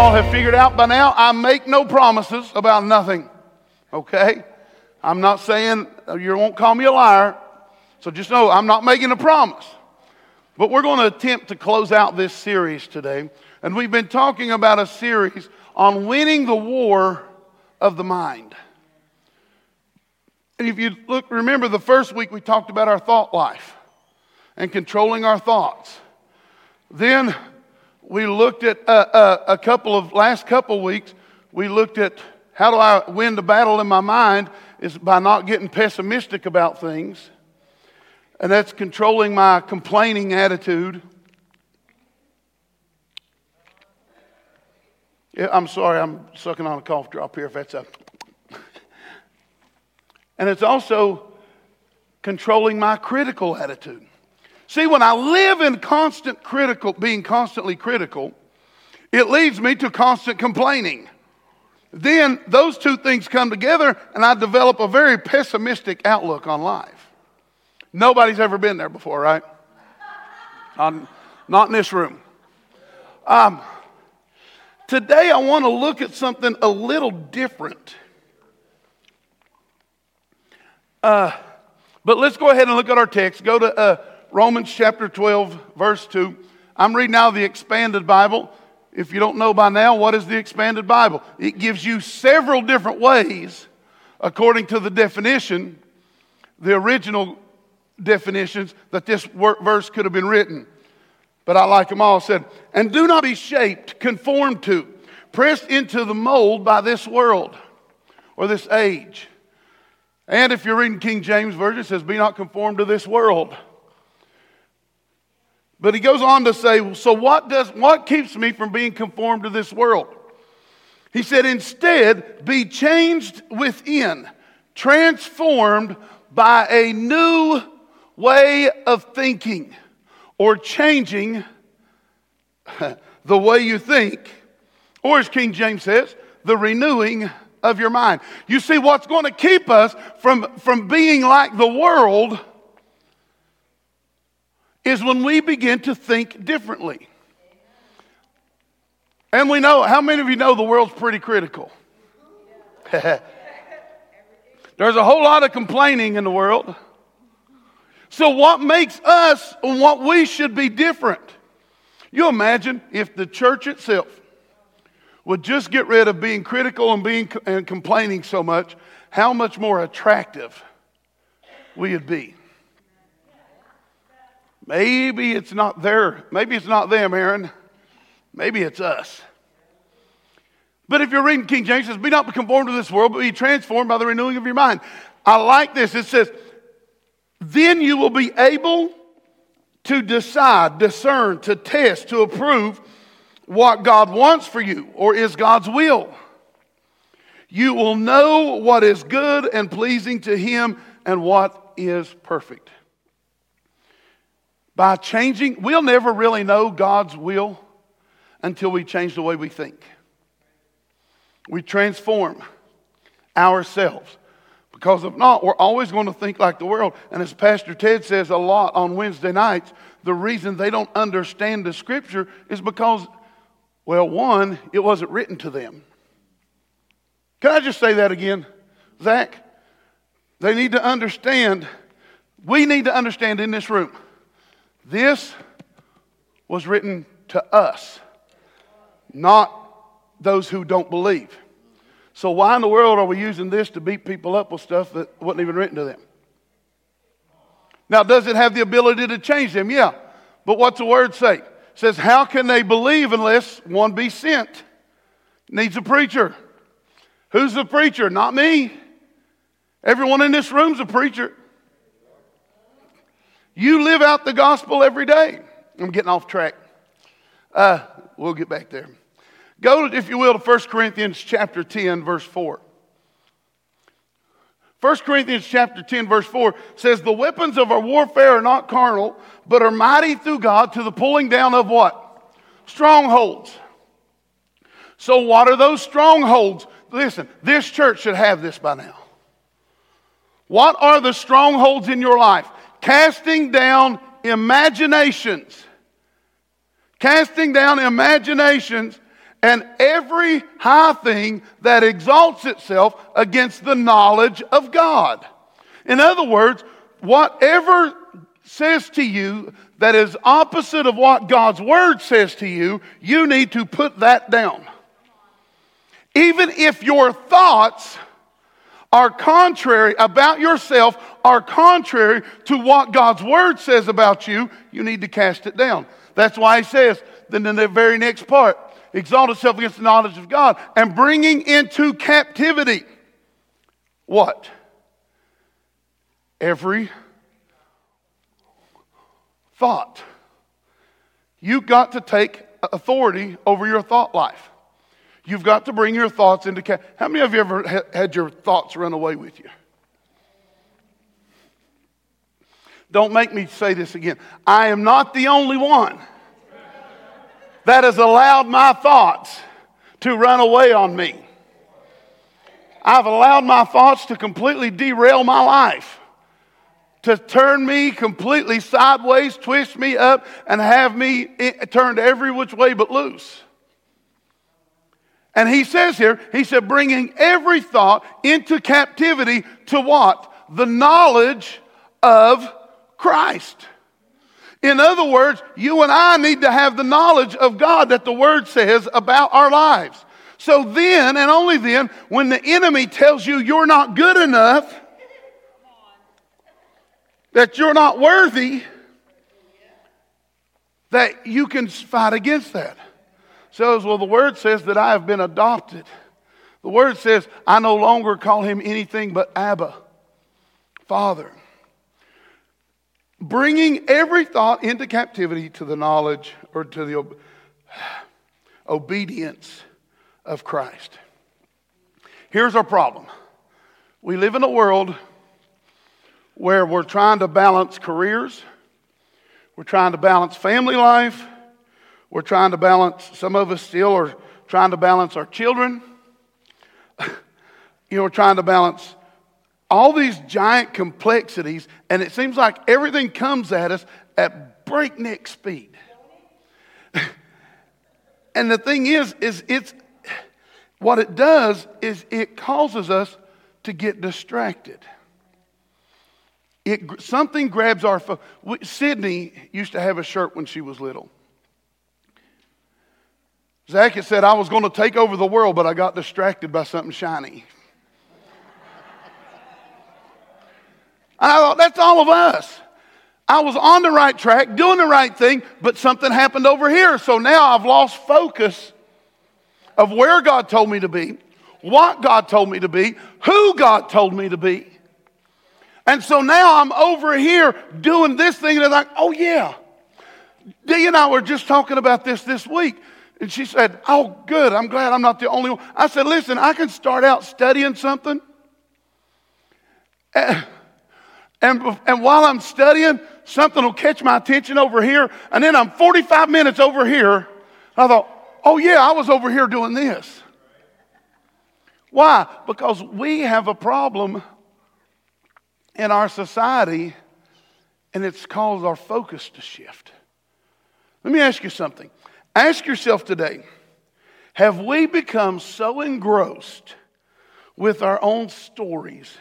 all have figured out by now, I make no promises about nothing. Okay? I'm not saying you won't call me a liar. So just know I'm not making a promise. But we're going to attempt to close out this series today. And we've been talking about a series on winning the war of the mind. And if you look, remember the first week we talked about our thought life and controlling our thoughts. Then we looked at a, uh, uh, a couple of last couple weeks. We looked at how do I win the battle in my mind is by not getting pessimistic about things, and that's controlling my complaining attitude. Yeah, I'm sorry, I'm sucking on a cough drop here if that's a. and it's also controlling my critical attitude. See, when I live in constant critical, being constantly critical, it leads me to constant complaining. Then those two things come together, and I develop a very pessimistic outlook on life. Nobody's ever been there before, right? not, not in this room. Um, today, I want to look at something a little different. Uh, but let's go ahead and look at our text. Go to uh, Romans chapter 12, verse 2. I'm reading now the expanded Bible. If you don't know by now, what is the expanded Bible? It gives you several different ways, according to the definition, the original definitions, that this verse could have been written. But I like them all. It said, and do not be shaped, conformed to, pressed into the mold by this world or this age. And if you're reading King James Version, it says, be not conformed to this world but he goes on to say, so what does what keeps me from being conformed to this world? He said, instead, be changed within, transformed by a new way of thinking or changing the way you think. Or as King James says, the renewing of your mind. You see, what's going to keep us from, from being like the world is when we begin to think differently. And we know, how many of you know the world's pretty critical? There's a whole lot of complaining in the world. So, what makes us and what we should be different? You imagine if the church itself would just get rid of being critical and being and complaining so much, how much more attractive we'd be. Maybe it's not there. Maybe it's not them, Aaron. Maybe it's us. But if you're reading King James, says, Be not conformed to this world, but be transformed by the renewing of your mind. I like this. It says, Then you will be able to decide, discern, to test, to approve what God wants for you or is God's will. You will know what is good and pleasing to Him and what is perfect by changing, we'll never really know God's will until we change the way we think. We transform ourselves. Because if not, we're always going to think like the world. And as Pastor Ted says a lot on Wednesday nights, the reason they don't understand the scripture is because, well, one, it wasn't written to them. Can I just say that again? Zach, they need to understand, we need to understand in this room this was written to us, not those who don't believe. So, why in the world are we using this to beat people up with stuff that wasn't even written to them? Now, does it have the ability to change them? Yeah. But what's the word say? It says, How can they believe unless one be sent? Needs a preacher. Who's the preacher? Not me. Everyone in this room's a preacher. You live out the gospel every day. I'm getting off track. Uh, we'll get back there. Go, if you will, to 1 Corinthians chapter 10, verse 4. 1 Corinthians chapter 10, verse 4 says, The weapons of our warfare are not carnal, but are mighty through God to the pulling down of what? Strongholds. So, what are those strongholds? Listen, this church should have this by now. What are the strongholds in your life? Casting down imaginations. Casting down imaginations and every high thing that exalts itself against the knowledge of God. In other words, whatever says to you that is opposite of what God's word says to you, you need to put that down. Even if your thoughts are contrary about yourself, are contrary to what God's word says about you, you need to cast it down. That's why he says, then in the very next part, exalt itself against the knowledge of God and bringing into captivity what? Every thought. You've got to take authority over your thought life. You've got to bring your thoughts into cap. How many of you ever had your thoughts run away with you? Don't make me say this again. I am not the only one that has allowed my thoughts to run away on me. I've allowed my thoughts to completely derail my life, to turn me completely sideways, twist me up, and have me eh, turned every which way but loose. And he says here, he said, bringing every thought into captivity to what? The knowledge of Christ. In other words, you and I need to have the knowledge of God that the Word says about our lives. So then, and only then, when the enemy tells you you're not good enough, that you're not worthy, that you can fight against that. Says, well, the Word says that I have been adopted. The Word says, I no longer call him anything but Abba, Father bringing every thought into captivity to the knowledge or to the obedience of Christ. Here's our problem we live in a world where we're trying to balance careers, we're trying to balance family life, we're trying to balance, some of us still are trying to balance our children. you know, we're trying to balance all these giant complexities, and it seems like everything comes at us at breakneck speed. and the thing is, is it's what it does is it causes us to get distracted. It, something grabs our phone. Sydney used to have a shirt when she was little. Zach had said, I was going to take over the world, but I got distracted by something shiny. And I thought, that's all of us. I was on the right track, doing the right thing, but something happened over here. So now I've lost focus of where God told me to be, what God told me to be, who God told me to be. And so now I'm over here doing this thing, and I'm like, oh, yeah. Dee and I were just talking about this this week. And she said, Oh, good. I'm glad I'm not the only one. I said, Listen, I can start out studying something. Eh, and, and while I'm studying, something will catch my attention over here, and then I'm 45 minutes over here. I thought, oh, yeah, I was over here doing this. Why? Because we have a problem in our society, and it's caused our focus to shift. Let me ask you something. Ask yourself today have we become so engrossed with our own stories?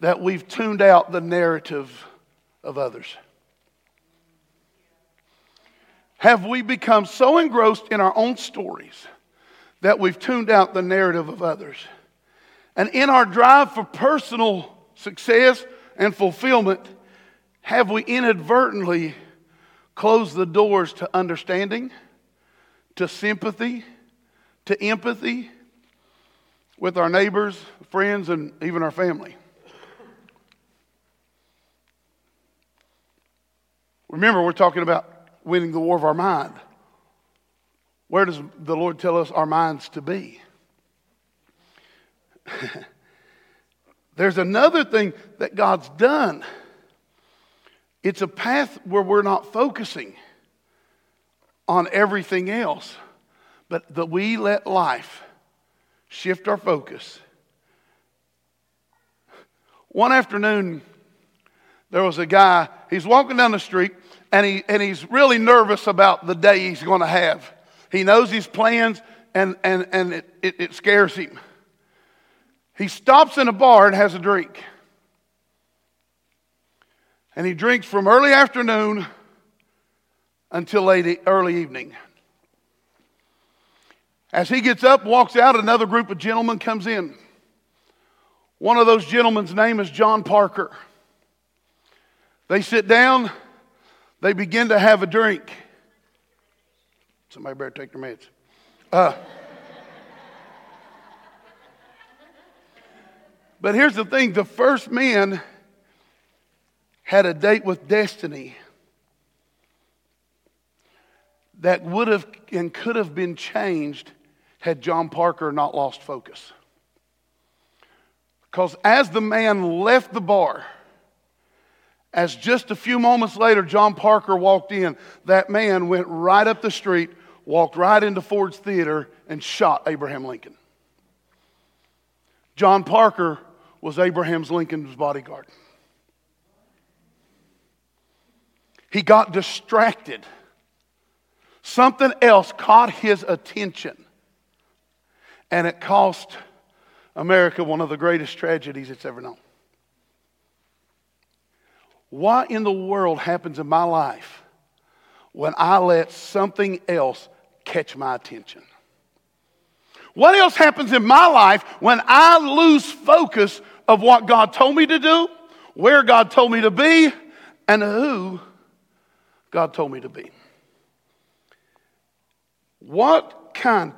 that we've tuned out the narrative of others? Have we become so engrossed in our own stories that we've tuned out the narrative of others? And in our drive for personal success and fulfillment, have we inadvertently closed the doors to understanding, to sympathy, to empathy with our neighbors, friends, and even our family? Remember, we're talking about winning the war of our mind. Where does the Lord tell us our minds to be? There's another thing that God's done. It's a path where we're not focusing on everything else, but that we let life shift our focus. One afternoon, there was a guy, he's walking down the street and, he, and he's really nervous about the day he's going to have. He knows his plans. and, and, and it, it, it scares him. He stops in a bar and has a drink. And he drinks from early afternoon until late, early evening. As he gets up, walks out, another group of gentlemen comes in. One of those gentlemen's name is John Parker. They sit down, they begin to have a drink. Somebody better take their meds. Uh, but here's the thing the first man had a date with destiny that would have and could have been changed had John Parker not lost focus. Because as the man left the bar, as just a few moments later John Parker walked in, that man went right up the street, walked right into Ford's Theater, and shot Abraham Lincoln. John Parker was Abraham's Lincoln's bodyguard. He got distracted. Something else caught his attention. And it cost America one of the greatest tragedies it's ever known. What in the world happens in my life when I let something else catch my attention? What else happens in my life when I lose focus of what God told me to do, where God told me to be, and who God told me to be? What kind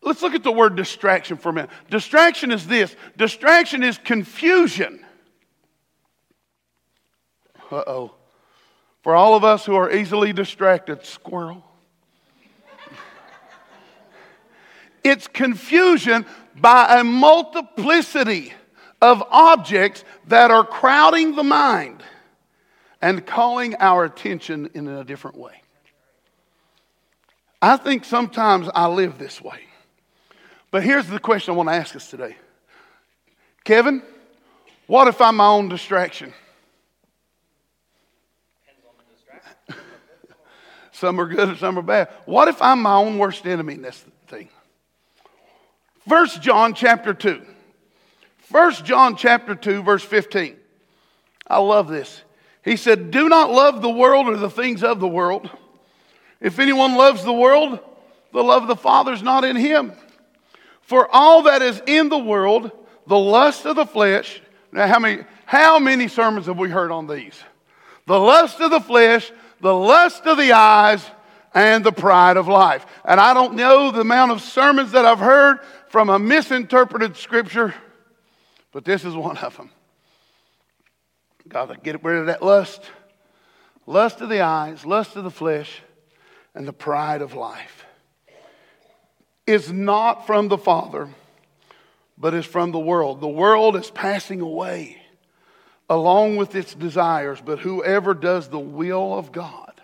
Let's look at the word distraction for a minute. Distraction is this distraction is confusion. Uh oh. For all of us who are easily distracted, squirrel. it's confusion by a multiplicity of objects that are crowding the mind and calling our attention in a different way. I think sometimes I live this way. But here's the question I want to ask us today Kevin, what if I'm my own distraction? some are good and some are bad. What if I'm my own worst enemy in this thing? First John chapter 2. First John chapter 2, verse 15. I love this. He said, Do not love the world or the things of the world. If anyone loves the world, the love of the Father is not in him. For all that is in the world, the lust of the flesh. Now, how many, how many sermons have we heard on these? The lust of the flesh, the lust of the eyes, and the pride of life. And I don't know the amount of sermons that I've heard from a misinterpreted scripture, but this is one of them. Got to get rid of that lust. Lust of the eyes, lust of the flesh, and the pride of life is not from the Father, but is from the world. The world is passing away along with its desires, but whoever does the will of God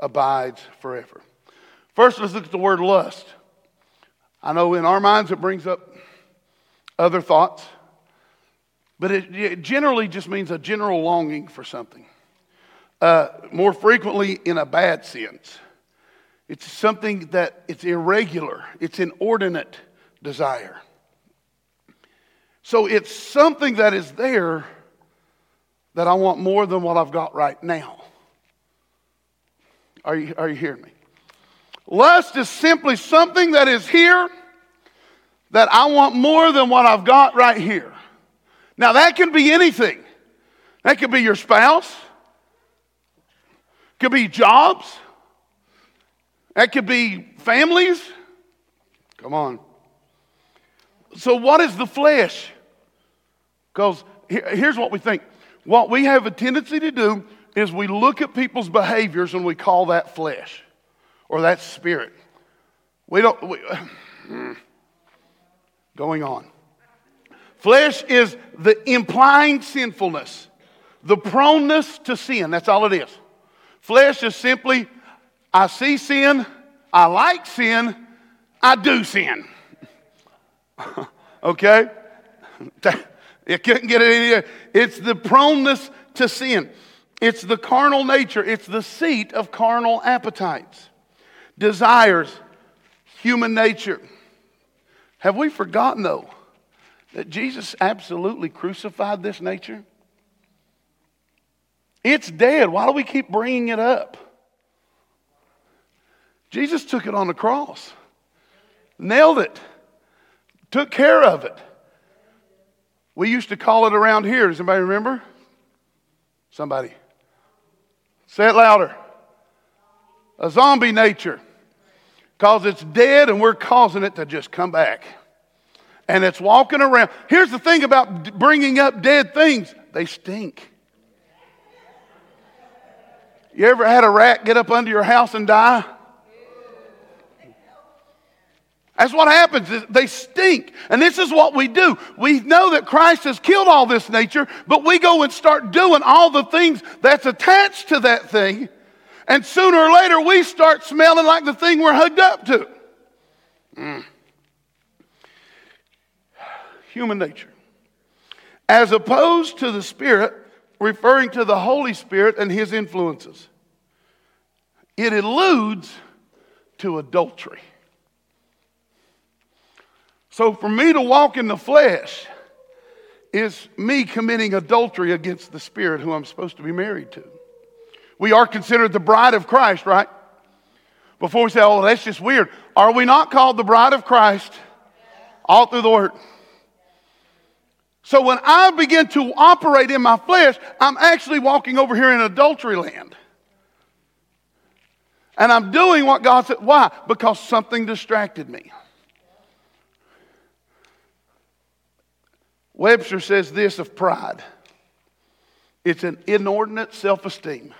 abides forever. First, let's look at the word lust. I know in our minds it brings up other thoughts, but it, it generally just means a general longing for something. Uh, more frequently, in a bad sense. It's something that it's irregular, it's inordinate desire. So it's something that is there that I want more than what I've got right now. Are you, are you hearing me? Lust is simply something that is here that I want more than what I've got right here. Now, that can be anything. That could be your spouse, could be jobs, that could be families. Come on. So, what is the flesh? Because here's what we think. What we have a tendency to do is we look at people's behaviors and we call that flesh or that spirit. We don't. We, going on. Flesh is the implying sinfulness, the proneness to sin. That's all it is. Flesh is simply I see sin, I like sin, I do sin. okay? You couldn't get it any It's the proneness to sin. It's the carnal nature. It's the seat of carnal appetites, desires, human nature. Have we forgotten, though, that Jesus absolutely crucified this nature? It's dead. Why do we keep bringing it up? Jesus took it on the cross, nailed it, took care of it. We used to call it around here. Does anybody remember? Somebody. Say it louder. A zombie nature. Because it's dead and we're causing it to just come back. And it's walking around. Here's the thing about bringing up dead things they stink. You ever had a rat get up under your house and die? That's what happens. They stink. And this is what we do. We know that Christ has killed all this nature, but we go and start doing all the things that's attached to that thing. And sooner or later, we start smelling like the thing we're hugged up to. Mm. Human nature. As opposed to the Spirit, referring to the Holy Spirit and His influences. It alludes to adultery. So for me to walk in the flesh is me committing adultery against the Spirit who I'm supposed to be married to. We are considered the bride of Christ, right? Before we say, oh, that's just weird. Are we not called the bride of Christ all through the Word? So when I begin to operate in my flesh, I'm actually walking over here in adultery land. And I'm doing what God said. Why? Because something distracted me. Webster says this of pride it's an inordinate self esteem,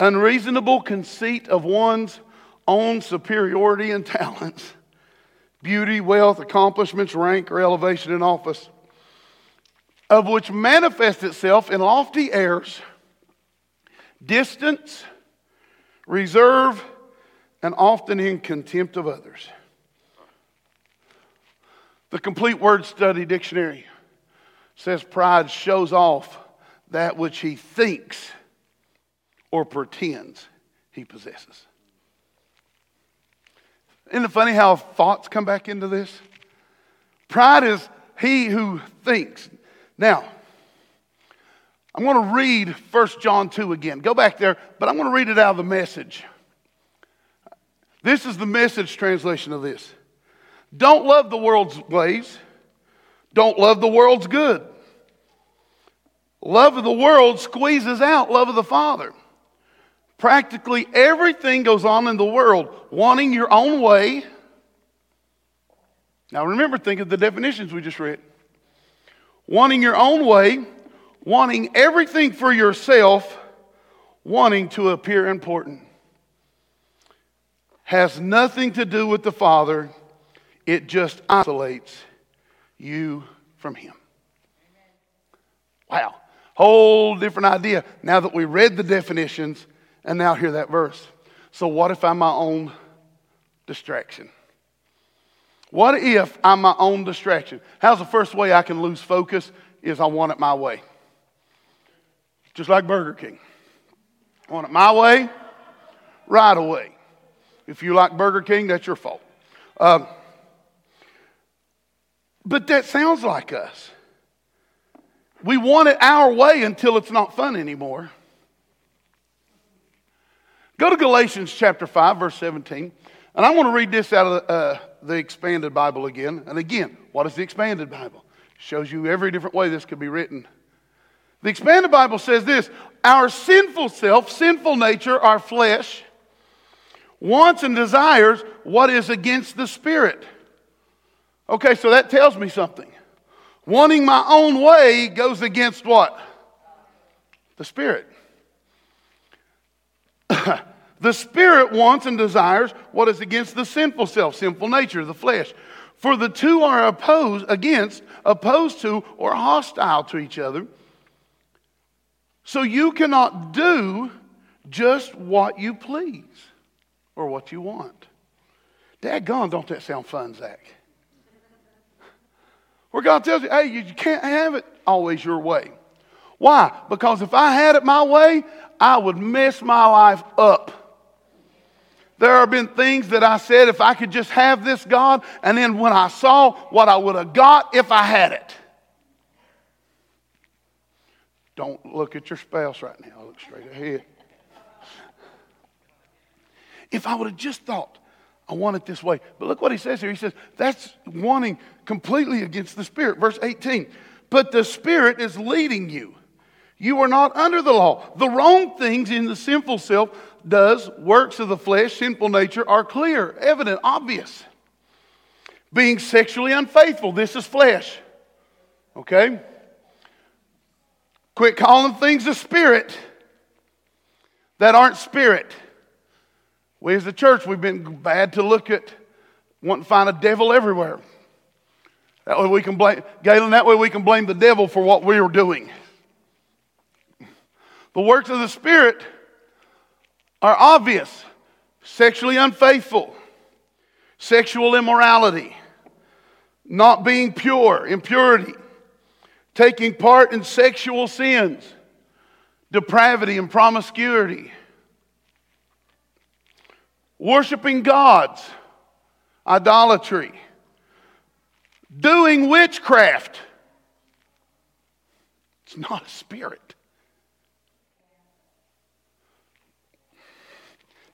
unreasonable conceit of one's own superiority and talents, beauty, wealth, accomplishments, rank, or elevation in office, of which manifests itself in lofty airs, distance, reserve, and often in contempt of others. The complete word study dictionary says pride shows off that which he thinks or pretends he possesses. Isn't it funny how thoughts come back into this? Pride is he who thinks. Now, I'm going to read 1 John 2 again. Go back there, but I'm going to read it out of the message. This is the message translation of this. Don't love the world's ways. Don't love the world's good. Love of the world squeezes out love of the Father. Practically everything goes on in the world wanting your own way. Now remember, think of the definitions we just read. Wanting your own way, wanting everything for yourself, wanting to appear important. Has nothing to do with the Father it just isolates you from Him. Wow. Whole different idea now that we read the definitions and now hear that verse. So, what if I'm my own distraction? What if I'm my own distraction? How's the first way I can lose focus? Is I want it my way. Just like Burger King. I want it my way, right away. If you like Burger King, that's your fault. Um, but that sounds like us. We want it our way until it's not fun anymore. Go to Galatians chapter 5, verse 17. And I want to read this out of the, uh, the expanded Bible again. And again, what is the expanded Bible? Shows you every different way this could be written. The expanded Bible says this Our sinful self, sinful nature, our flesh, wants and desires what is against the Spirit Okay, so that tells me something. Wanting my own way goes against what? The Spirit. the Spirit wants and desires what is against the sinful self, sinful nature, of the flesh. For the two are opposed, against, opposed to, or hostile to each other. So you cannot do just what you please or what you want. Dad, Daggone, don't that sound fun, Zach? Where God tells you, hey, you can't have it always your way. Why? Because if I had it my way, I would mess my life up. There have been things that I said, if I could just have this, God, and then when I saw what I would have got if I had it. Don't look at your spouse right now, look straight ahead. If I would have just thought, I want it this way. But look what he says here. He says, that's wanting completely against the Spirit. Verse 18. But the Spirit is leading you. You are not under the law. The wrong things in the sinful self does, works of the flesh, sinful nature, are clear, evident, obvious. Being sexually unfaithful, this is flesh. Okay? Quit calling things a spirit that aren't spirit. We as a church, we've been bad to look at wanting to find a devil everywhere. That way we can blame, Galen, that way we can blame the devil for what we are doing. The works of the Spirit are obvious sexually unfaithful, sexual immorality, not being pure, impurity, taking part in sexual sins, depravity and promiscuity, worshiping gods, idolatry, doing witchcraft. It's not a spirit.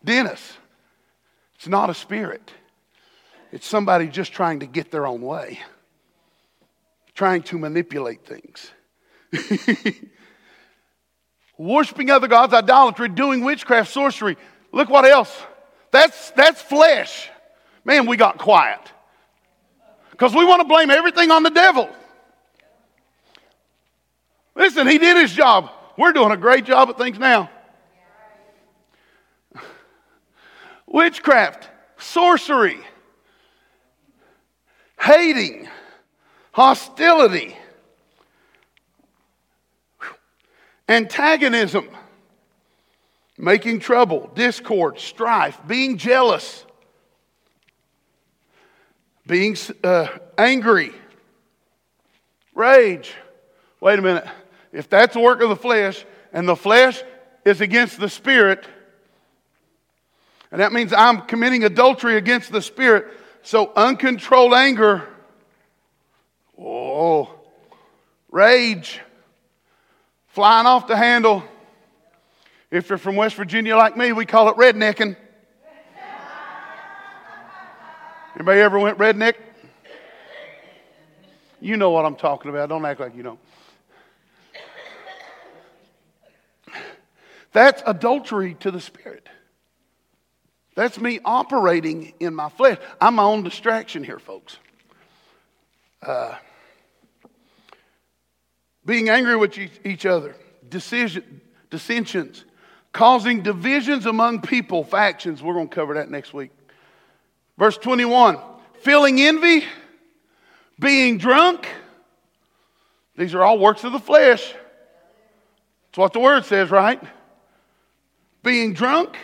Dennis, it's not a spirit. It's somebody just trying to get their own way, trying to manipulate things. Worshipping other gods, idolatry, doing witchcraft, sorcery. Look what else. That's, that's flesh. Man, we got quiet. Because we want to blame everything on the devil. Listen, he did his job. We're doing a great job at things now. Witchcraft, sorcery, hating, hostility, antagonism making trouble, discord, strife, being jealous, being uh, angry, rage. Wait a minute. If that's the work of the flesh, and the flesh is against the spirit, and that means I'm committing adultery against the spirit, so uncontrolled anger, oh, rage, flying off the handle, if you're from West Virginia like me, we call it rednecking. Anybody ever went redneck? You know what I'm talking about. Don't act like you don't. That's adultery to the spirit. That's me operating in my flesh. I'm my own distraction here, folks. Uh, being angry with each other, decision, dissensions, causing divisions among people, factions. We're going to cover that next week. Verse 21 feeling envy, being drunk. These are all works of the flesh. That's what the word says, right? Being drunk,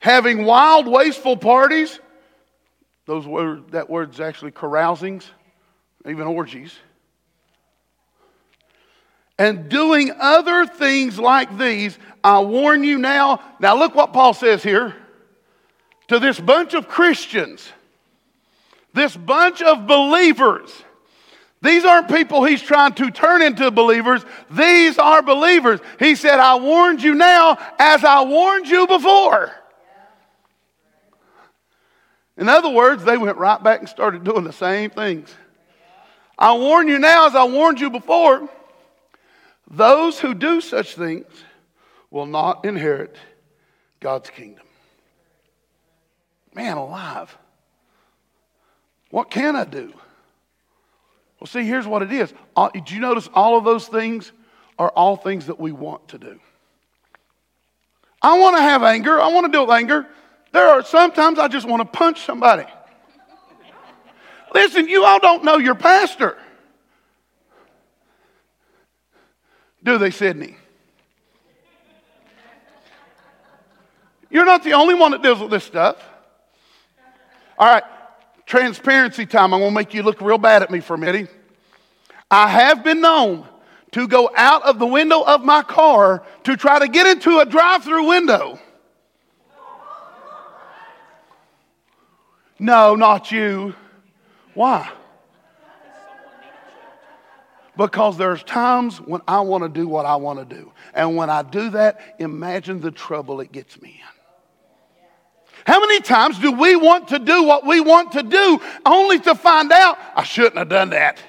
having wild, wasteful parties. Those word, that word's actually carousings, even orgies and doing other things like these, I warn you now. Now, look what Paul says here to this bunch of Christians, this bunch of believers. These aren't people he's trying to turn into believers. These are believers. He said, I warned you now as I warned you before. In other words, they went right back and started doing the same things. I warn you now as I warned you before. Those who do such things will not inherit God's kingdom. Man alive. What can I do? Well, see, here's what it is. Uh, did you notice all of those things are all things that we want to do? I want to have anger. I want to deal with anger. There are sometimes I just want to punch somebody. Listen, you all don't know your pastor. Do they, Sydney? You're not the only one that deals with this stuff. All right, transparency time. I'm going to make you look real bad at me for a minute. I have been known to go out of the window of my car to try to get into a drive through window. No, not you. Why? Because there's times when I want to do what I want to do. And when I do that, imagine the trouble it gets me in. How many times do we want to do what we want to do only to find out I shouldn't have done that?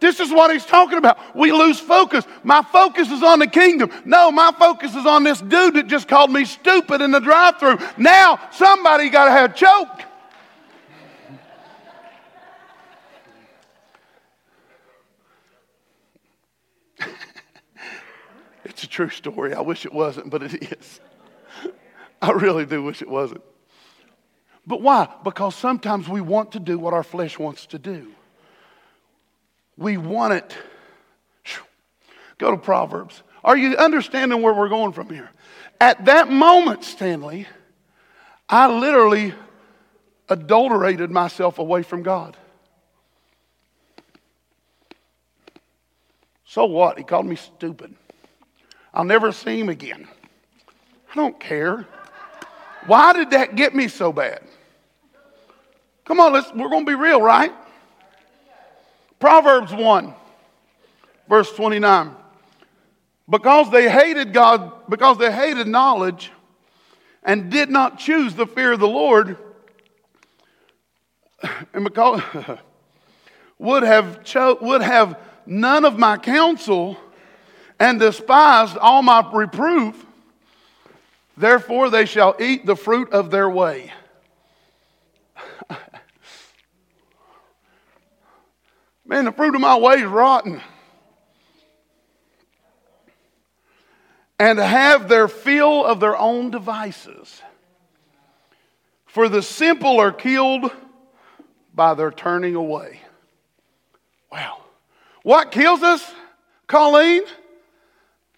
This is what he's talking about. We lose focus. My focus is on the kingdom. No, my focus is on this dude that just called me stupid in the drive through. Now, somebody got to have choke. It's a true story. I wish it wasn't, but it is. I really do wish it wasn't. But why? Because sometimes we want to do what our flesh wants to do. We want it. Go to Proverbs. Are you understanding where we're going from here? At that moment, Stanley, I literally adulterated myself away from God. So what? He called me stupid. I'll never see him again. I don't care. Why did that get me so bad? Come on, let's, we're going to be real, right? Proverbs 1, verse 29. Because they hated God, because they hated knowledge and did not choose the fear of the Lord, and because would have cho- would have none of my counsel and despised all my reproof, therefore they shall eat the fruit of their way. Man, the fruit of my way is rotten. And have their fill of their own devices. For the simple are killed by their turning away. Wow. What kills us, Colleen?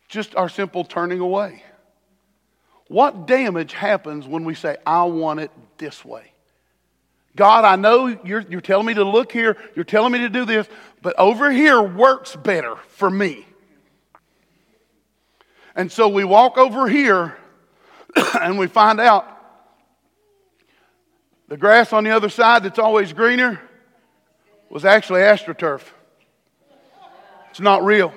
Just our simple turning away. What damage happens when we say, I want it this way? God, I know you're, you're telling me to look here, you're telling me to do this, but over here works better for me. And so we walk over here and we find out the grass on the other side that's always greener was actually astroturf. It's not real.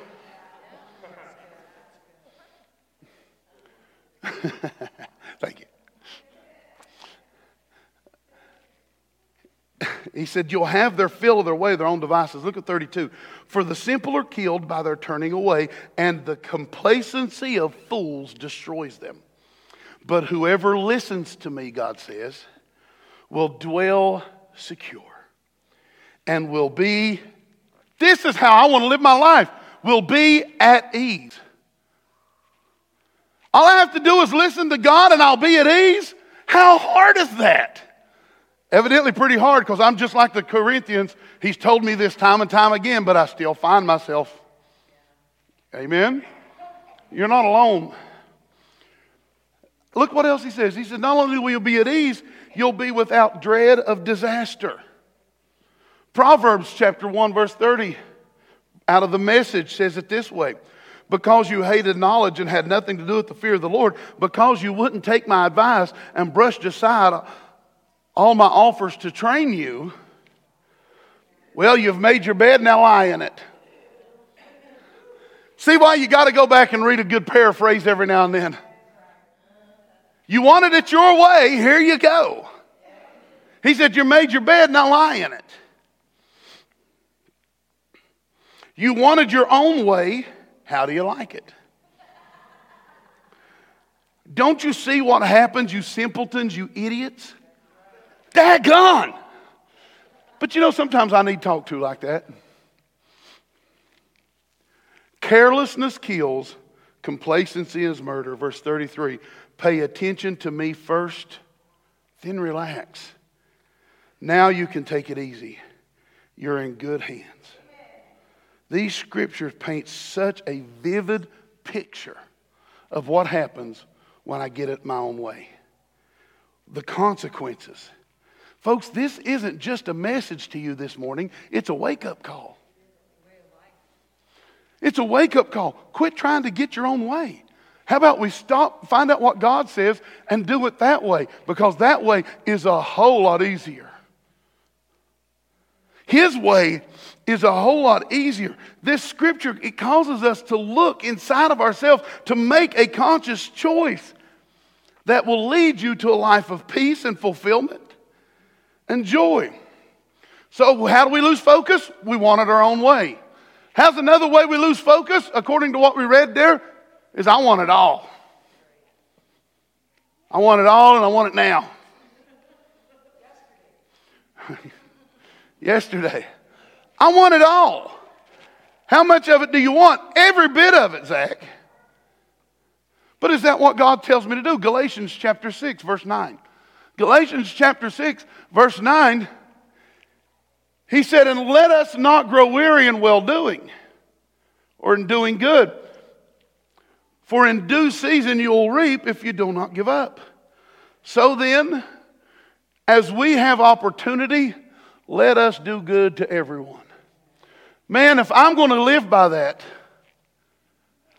Thank you. he said, You'll have their fill of their way, their own devices. Look at 32. For the simple are killed by their turning away, and the complacency of fools destroys them. But whoever listens to me, God says, will dwell secure and will be, this is how I want to live my life, will be at ease. All I have to do is listen to God and I'll be at ease. How hard is that? Evidently, pretty hard because I'm just like the Corinthians. He's told me this time and time again, but I still find myself. Amen? You're not alone. Look what else he says. He says, Not only will you be at ease, you'll be without dread of disaster. Proverbs chapter 1, verse 30, out of the message, says it this way because you hated knowledge and had nothing to do with the fear of the Lord, because you wouldn't take my advice and brushed aside all my offers to train you, well, you've made your bed, now lie in it. See why you got to go back and read a good paraphrase every now and then. You wanted it your way, here you go. He said, You made your bed, now lie in it. You wanted your own way, how do you like it? Don't you see what happens, you simpletons, you idiots? Daggone! But you know, sometimes I need talked to like that. Carelessness kills, complacency is murder. Verse 33 Pay attention to me first, then relax. Now you can take it easy. You're in good hands. These scriptures paint such a vivid picture of what happens when I get it my own way. The consequences. Folks, this isn't just a message to you this morning, it's a wake up call. It's a wake up call. Quit trying to get your own way. How about we stop, find out what God says, and do it that way? Because that way is a whole lot easier. His way is a whole lot easier. This scripture, it causes us to look inside of ourselves to make a conscious choice that will lead you to a life of peace and fulfillment and joy. So, how do we lose focus? We want it our own way. How's another way we lose focus, according to what we read there? Is I want it all. I want it all and I want it now. Yesterday. I want it all. How much of it do you want? Every bit of it, Zach. But is that what God tells me to do? Galatians chapter 6, verse 9. Galatians chapter 6, verse 9 he said, And let us not grow weary in well doing or in doing good. For in due season you will reap if you do not give up. So then, as we have opportunity, let us do good to everyone. Man, if I'm going to live by that,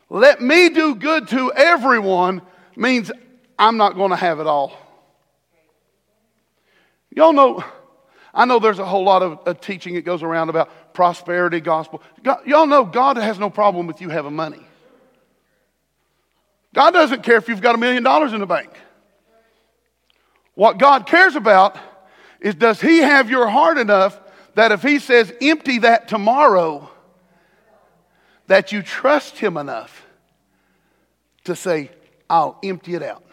let me do good to everyone means I'm not going to have it all. Y'all know I know there's a whole lot of, of teaching that goes around about prosperity gospel. God, y'all know God has no problem with you having money. God doesn't care if you've got a million dollars in the bank. What God cares about is does He have your heart enough that if He says empty that tomorrow, that you trust Him enough to say, I'll empty it out.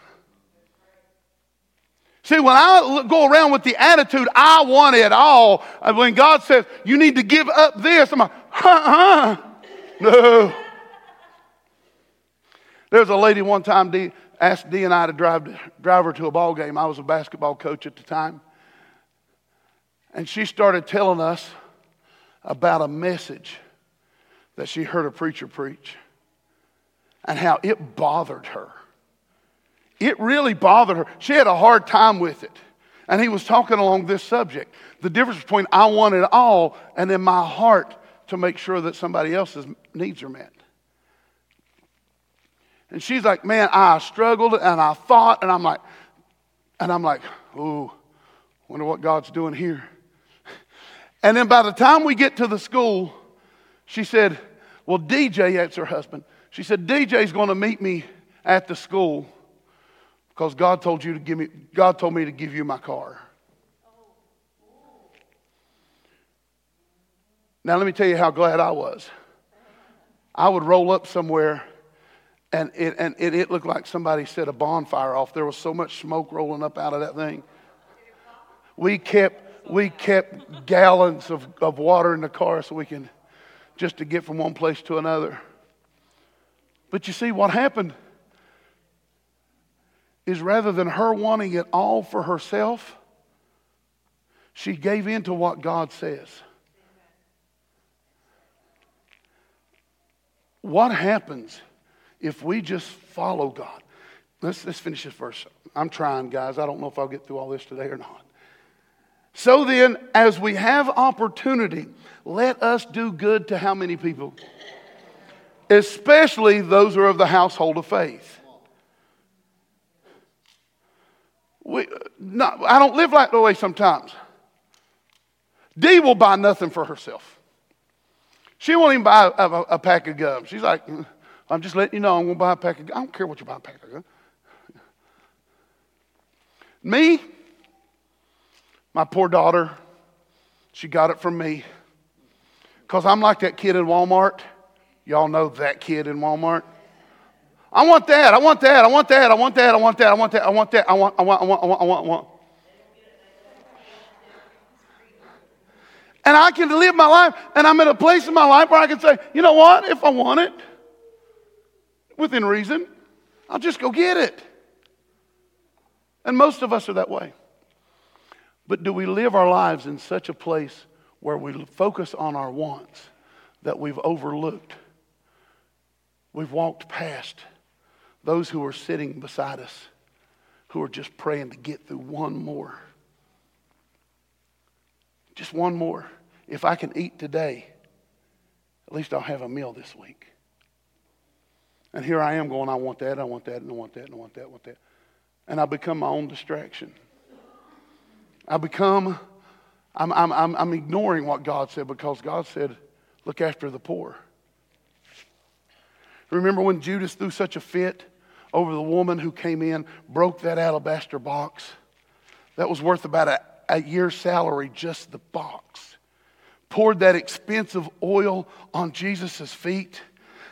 See, when I go around with the attitude, I want it all, when God says, you need to give up this, I'm like, huh, huh. No. There was a lady one time Dee, asked Dee and I to drive, drive her to a ball game. I was a basketball coach at the time. And she started telling us about a message that she heard a preacher preach and how it bothered her. It really bothered her. She had a hard time with it. And he was talking along this subject the difference between I want it all and in my heart to make sure that somebody else's needs are met. And she's like, Man, I struggled and I thought, and I'm like, and I'm like, ooh, wonder what God's doing here. And then by the time we get to the school, she said, Well, DJ, that's her husband. She said, DJ's going to meet me at the school because God told you to give me, God told me to give you my car. Now, let me tell you how glad I was. I would roll up somewhere and it, and it, it looked like somebody set a bonfire off. There was so much smoke rolling up out of that thing. We kept, we kept gallons of, of water in the car so we can just to get from one place to another. But you see, what happened is rather than her wanting it all for herself, she gave in to what God says. What happens if we just follow God? Let's, let's finish this verse. I'm trying, guys. I don't know if I'll get through all this today or not. So then, as we have opportunity, let us do good to how many people? Especially those who are of the household of faith. We, not, I don't live like that way sometimes. Dee will buy nothing for herself. She won't even buy a, a, a pack of gum. She's like, mm, I'm just letting you know I'm going to buy a pack of gum. I don't care what you buy a pack of gum. Me, my poor daughter, she got it from me. Because I'm like that kid in Walmart. Y'all know that kid in Walmart. I want that. I want that. I want that. I want that. I want that. I want that. I want that. I want, I want, I want, I want, I want, I want. And I can live my life, and I'm in a place in my life where I can say, you know what? If I want it, within reason, I'll just go get it. And most of us are that way. But do we live our lives in such a place where we focus on our wants that we've overlooked? We've walked past those who are sitting beside us who are just praying to get through one more. Just one more. If I can eat today, at least I'll have a meal this week. And here I am going, I want that, I want that, and I want that, and I want that, I want that. And I become my own distraction. I become, I'm, I'm, I'm, I'm ignoring what God said because God said, look after the poor. Remember when Judas threw such a fit over the woman who came in, broke that alabaster box? That was worth about a, a year's salary, just the box. Poured that expensive oil on Jesus' feet.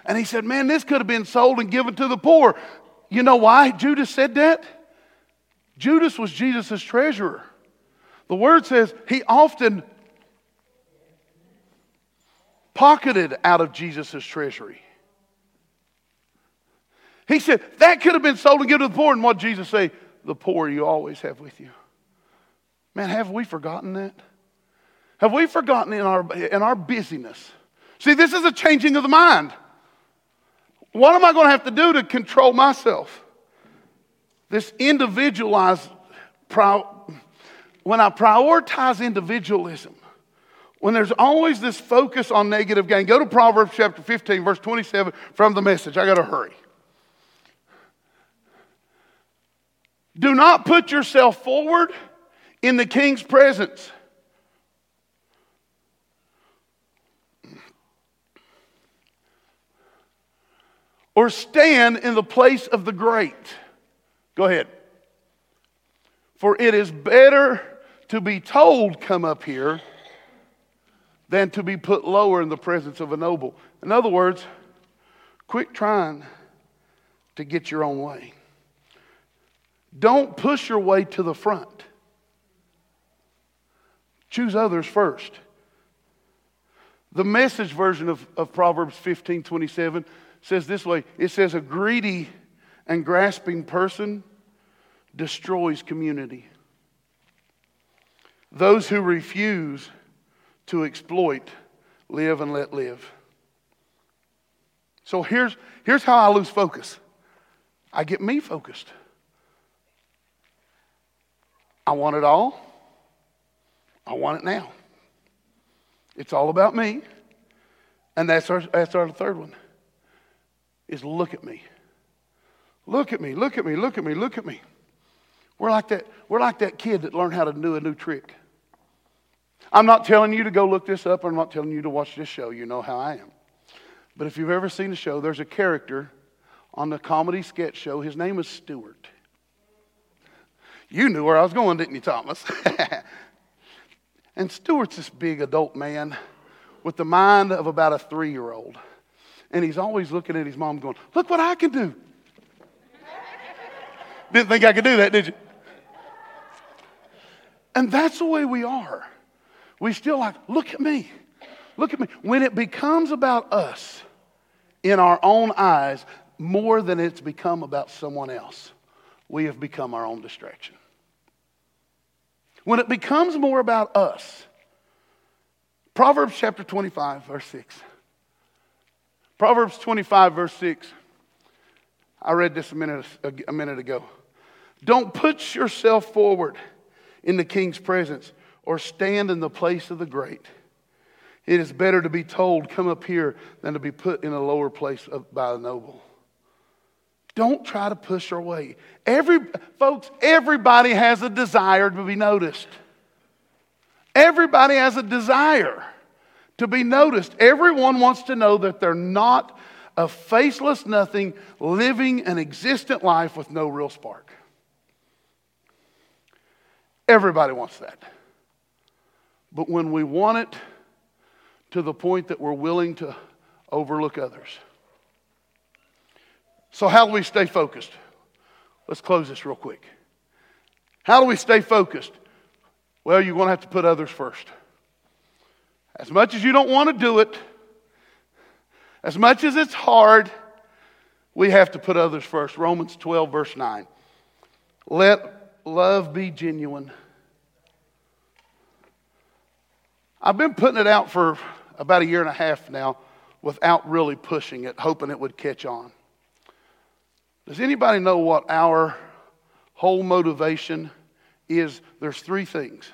And he said, Man, this could have been sold and given to the poor. You know why Judas said that? Judas was Jesus' treasurer. The word says he often pocketed out of Jesus' treasury. He said, that could have been sold and given to the poor. And what Jesus say? The poor you always have with you. Man, have we forgotten that? Have we forgotten in our, in our busyness? See, this is a changing of the mind. What am I going to have to do to control myself? This individualized, when I prioritize individualism, when there's always this focus on negative gain, go to Proverbs chapter 15, verse 27 from the message. I got to hurry. Do not put yourself forward in the king's presence. Or stand in the place of the great. Go ahead. For it is better to be told, come up here, than to be put lower in the presence of a noble. In other words, quit trying to get your own way. Don't push your way to the front. Choose others first. The message version of, of Proverbs 15 27 says this way it says, A greedy and grasping person destroys community. Those who refuse to exploit live and let live. So here's, here's how I lose focus I get me focused. I want it all. I want it now. It's all about me. And that's our, that's our third one is look at me. Look at me, look at me, look at me, look at me. We're like that, we're like that kid that learned how to do a new trick. I'm not telling you to go look this up, I'm not telling you to watch this show. You know how I am. But if you've ever seen the show, there's a character on the comedy sketch show. His name is Stuart. You knew where I was going, didn't you, Thomas? and Stuart's this big adult man with the mind of about a three year old. And he's always looking at his mom going, Look what I can do. Didn't think I could do that, did you? And that's the way we are. We still like, Look at me. Look at me. When it becomes about us in our own eyes more than it's become about someone else, we have become our own distraction. When it becomes more about us, Proverbs chapter 25, verse 6. Proverbs 25, verse 6. I read this a minute, a minute ago. Don't put yourself forward in the king's presence or stand in the place of the great. It is better to be told, come up here, than to be put in a lower place by the noble. Don't try to push our way. Every, folks, everybody has a desire to be noticed. Everybody has a desire to be noticed. Everyone wants to know that they're not a faceless nothing living an existent life with no real spark. Everybody wants that. But when we want it to the point that we're willing to overlook others, so, how do we stay focused? Let's close this real quick. How do we stay focused? Well, you're going to have to put others first. As much as you don't want to do it, as much as it's hard, we have to put others first. Romans 12, verse 9. Let love be genuine. I've been putting it out for about a year and a half now without really pushing it, hoping it would catch on. Does anybody know what our whole motivation is? There's three things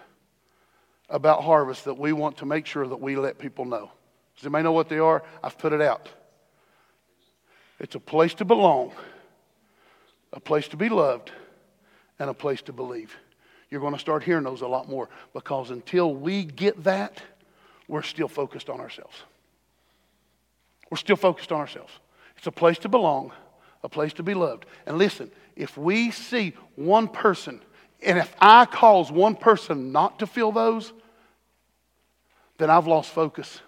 about harvest that we want to make sure that we let people know. Does anybody know what they are? I've put it out. It's a place to belong, a place to be loved, and a place to believe. You're going to start hearing those a lot more because until we get that, we're still focused on ourselves. We're still focused on ourselves. It's a place to belong, a place to be loved. And listen, if we see one person, and if I cause one person not to feel those, then I've lost focus.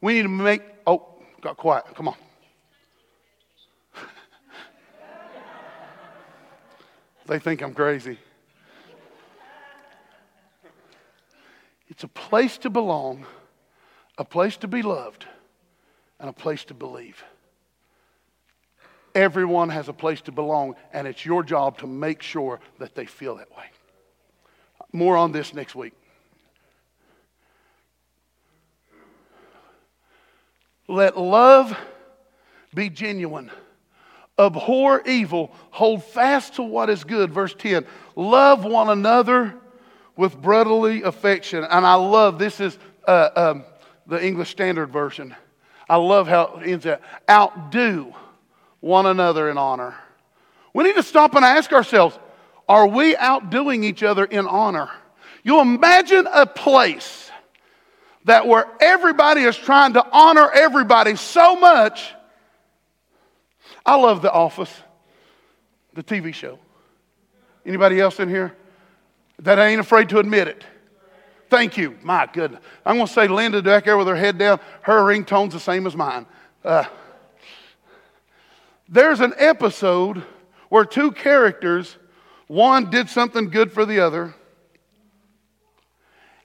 We need to make, oh, got quiet. Come on. They think I'm crazy. It's a place to belong, a place to be loved, and a place to believe. Everyone has a place to belong, and it's your job to make sure that they feel that way. More on this next week. Let love be genuine. Abhor evil. Hold fast to what is good. Verse 10. Love one another with brotherly affection. And I love this is uh, um, the English Standard Version. I love how it ends that. Outdo one another in honor. We need to stop and ask ourselves are we outdoing each other in honor? You imagine a place that where everybody is trying to honor everybody so much. I love The Office, the TV show. Anybody else in here that ain't afraid to admit it? Thank you. My goodness. I'm going to say Linda back there with her head down. Her ringtone's the same as mine. Uh, there's an episode where two characters, one did something good for the other,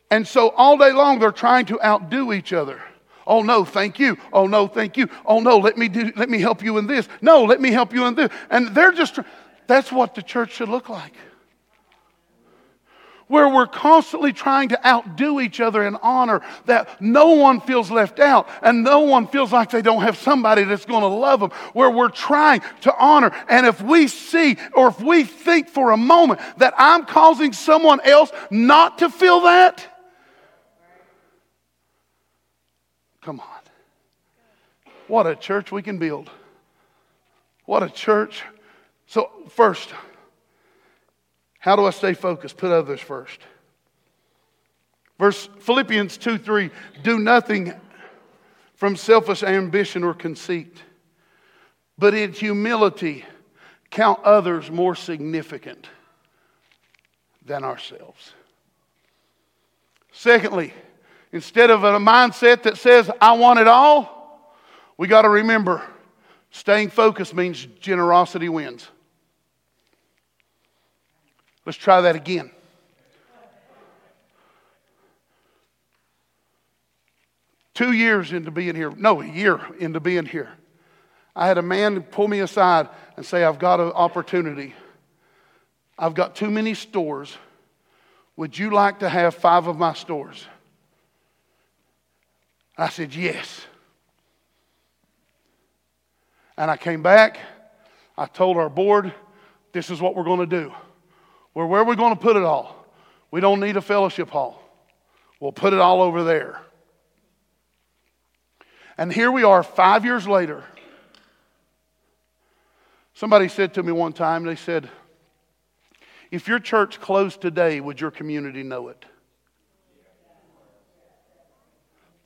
and so all day long they're trying to outdo each other. Oh no, thank you. Oh no, thank you. Oh no, let me do, let me help you in this. No, let me help you in this. And they're just that's what the church should look like. Where we're constantly trying to outdo each other in honor, that no one feels left out and no one feels like they don't have somebody that's going to love them. Where we're trying to honor. And if we see or if we think for a moment that I'm causing someone else not to feel that, Come on. What a church we can build. What a church. So, first, how do I stay focused? Put others first. Verse Philippians 2 3 Do nothing from selfish ambition or conceit, but in humility count others more significant than ourselves. Secondly, Instead of a mindset that says, I want it all, we got to remember staying focused means generosity wins. Let's try that again. Two years into being here, no, a year into being here, I had a man pull me aside and say, I've got an opportunity. I've got too many stores. Would you like to have five of my stores? I said, Yes. And I came back. I told our board, This is what we're going to do. Well, where are we going to put it all? We don't need a fellowship hall. We'll put it all over there. And here we are, five years later. Somebody said to me one time, they said, If your church closed today, would your community know it?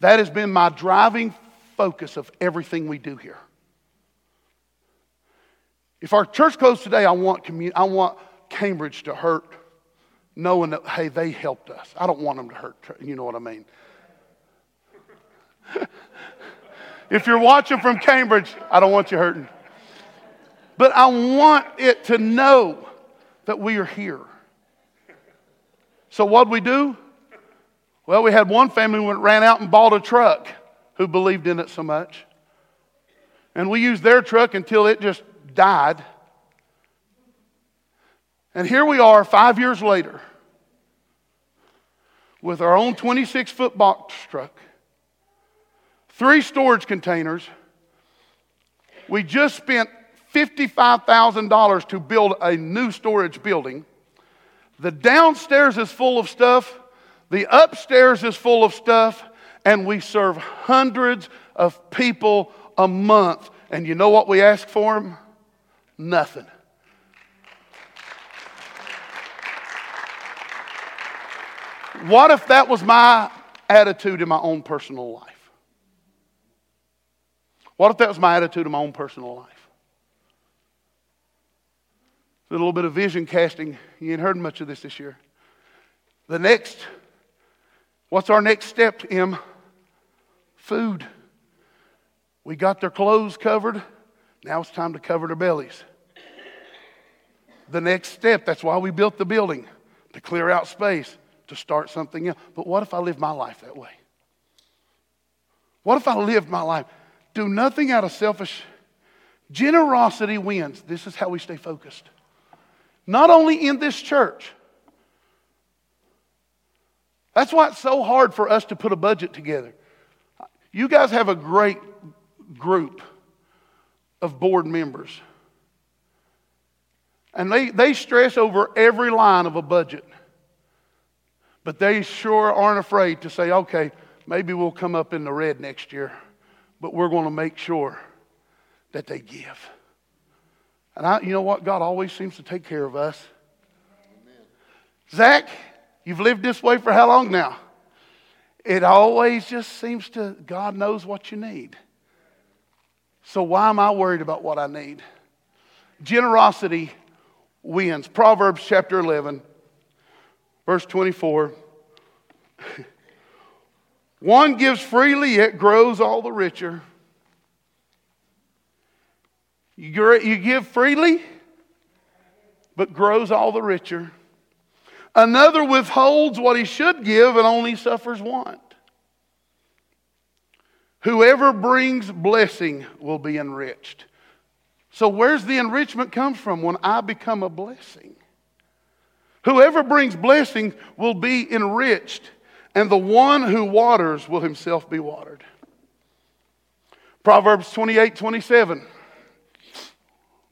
That has been my driving focus of everything we do here. If our church closed today, I want, commun- I want Cambridge to hurt knowing that, hey, they helped us. I don't want them to hurt. You know what I mean? if you're watching from Cambridge, I don't want you hurting. But I want it to know that we are here. So, what we do? Well, we had one family who ran out and bought a truck who believed in it so much. And we used their truck until it just died. And here we are five years later with our own 26 foot box truck, three storage containers. We just spent $55,000 to build a new storage building. The downstairs is full of stuff the upstairs is full of stuff, and we serve hundreds of people a month. And you know what we ask for them? Nothing. What if that was my attitude in my own personal life? What if that was my attitude in my own personal life? A little bit of vision casting. You ain't heard much of this this year. The next, what's our next step, Em? Food. We got their clothes covered. Now it's time to cover their bellies. The next step, that's why we built the building, to clear out space, to start something else. But what if I live my life that way? What if I lived my life? Do nothing out of selfish. Generosity wins. This is how we stay focused. Not only in this church. That's why it's so hard for us to put a budget together. You guys have a great group of board members. And they, they stress over every line of a budget. But they sure aren't afraid to say, okay, maybe we'll come up in the red next year, but we're going to make sure that they give. And I, you know what? God always seems to take care of us. Amen. Zach, you've lived this way for how long now? It always just seems to, God knows what you need. So why am I worried about what I need? Generosity wins. Proverbs chapter 11, verse 24. One gives freely, yet grows all the richer. You give freely, but grows all the richer. Another withholds what he should give and only suffers want. Whoever brings blessing will be enriched. So, where's the enrichment come from when I become a blessing? Whoever brings blessing will be enriched, and the one who waters will himself be watered. Proverbs 28 27.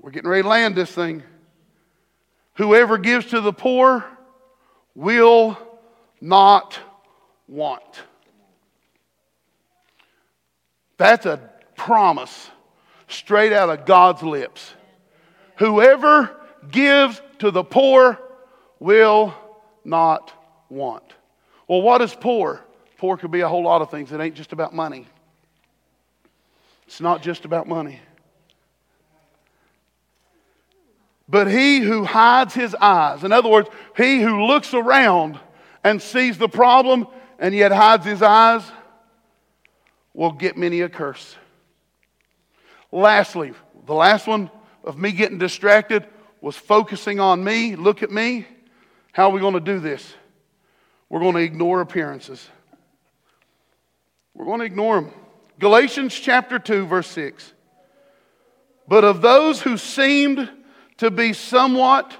We're getting ready to land this thing. Whoever gives to the poor will not want. That's a promise straight out of God's lips. Whoever gives to the poor will not want. Well, what is poor? Poor could be a whole lot of things. It ain't just about money. It's not just about money. But he who hides his eyes, in other words, he who looks around and sees the problem and yet hides his eyes, will get many a curse. Lastly, the last one of me getting distracted was focusing on me. Look at me. How are we going to do this? We're going to ignore appearances. We're going to ignore them. Galatians chapter 2, verse 6. But of those who seemed to be somewhat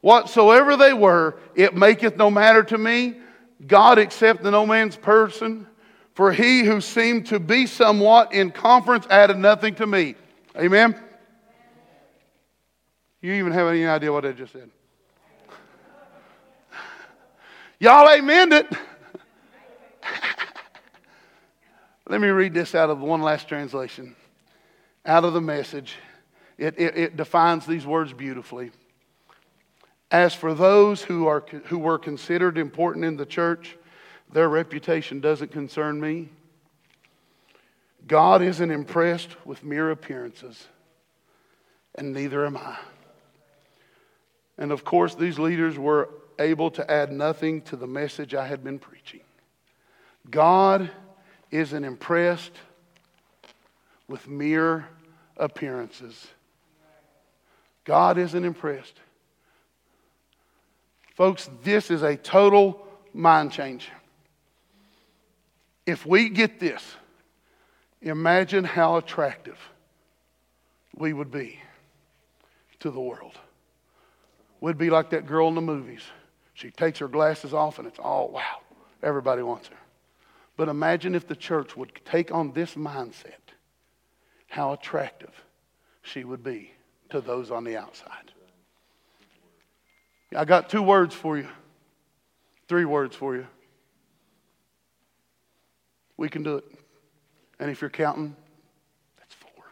whatsoever they were, it maketh no matter to me. God accept no man's person. For he who seemed to be somewhat in conference added nothing to me. Amen? You even have any idea what I just said? Y'all amen it. Let me read this out of one last translation, out of the message. It, it, it, defines these words beautifully. As for those who, are, who were considered important in the church, their reputation doesn't concern me. God isn't impressed with mere appearances, and neither am I. And of course, these leaders were able to add nothing to the message I had been preaching. God isn't impressed with mere appearances. God isn't impressed. Folks, this is a total mind change. If we get this, imagine how attractive we would be to the world. We'd be like that girl in the movies. She takes her glasses off and it's all wow. Everybody wants her. But imagine if the church would take on this mindset, how attractive she would be to those on the outside. I got two words for you, three words for you. We can do it. And if you're counting, that's four.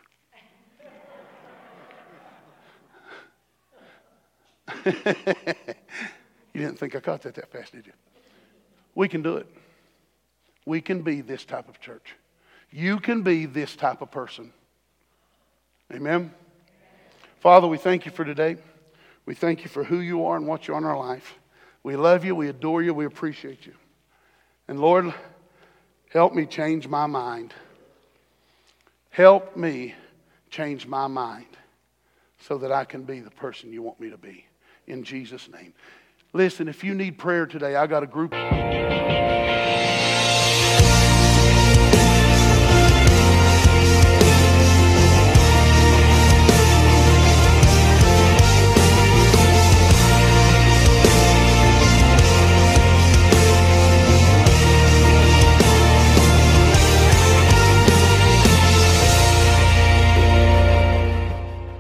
you didn't think I caught that that fast, did you? We can do it. We can be this type of church. You can be this type of person. Amen. Father, we thank you for today. We thank you for who you are and what you are in our life. We love you, we adore you, we appreciate you. And Lord, help me change my mind. Help me change my mind so that I can be the person you want me to be. In Jesus' name. Listen, if you need prayer today, I got a group.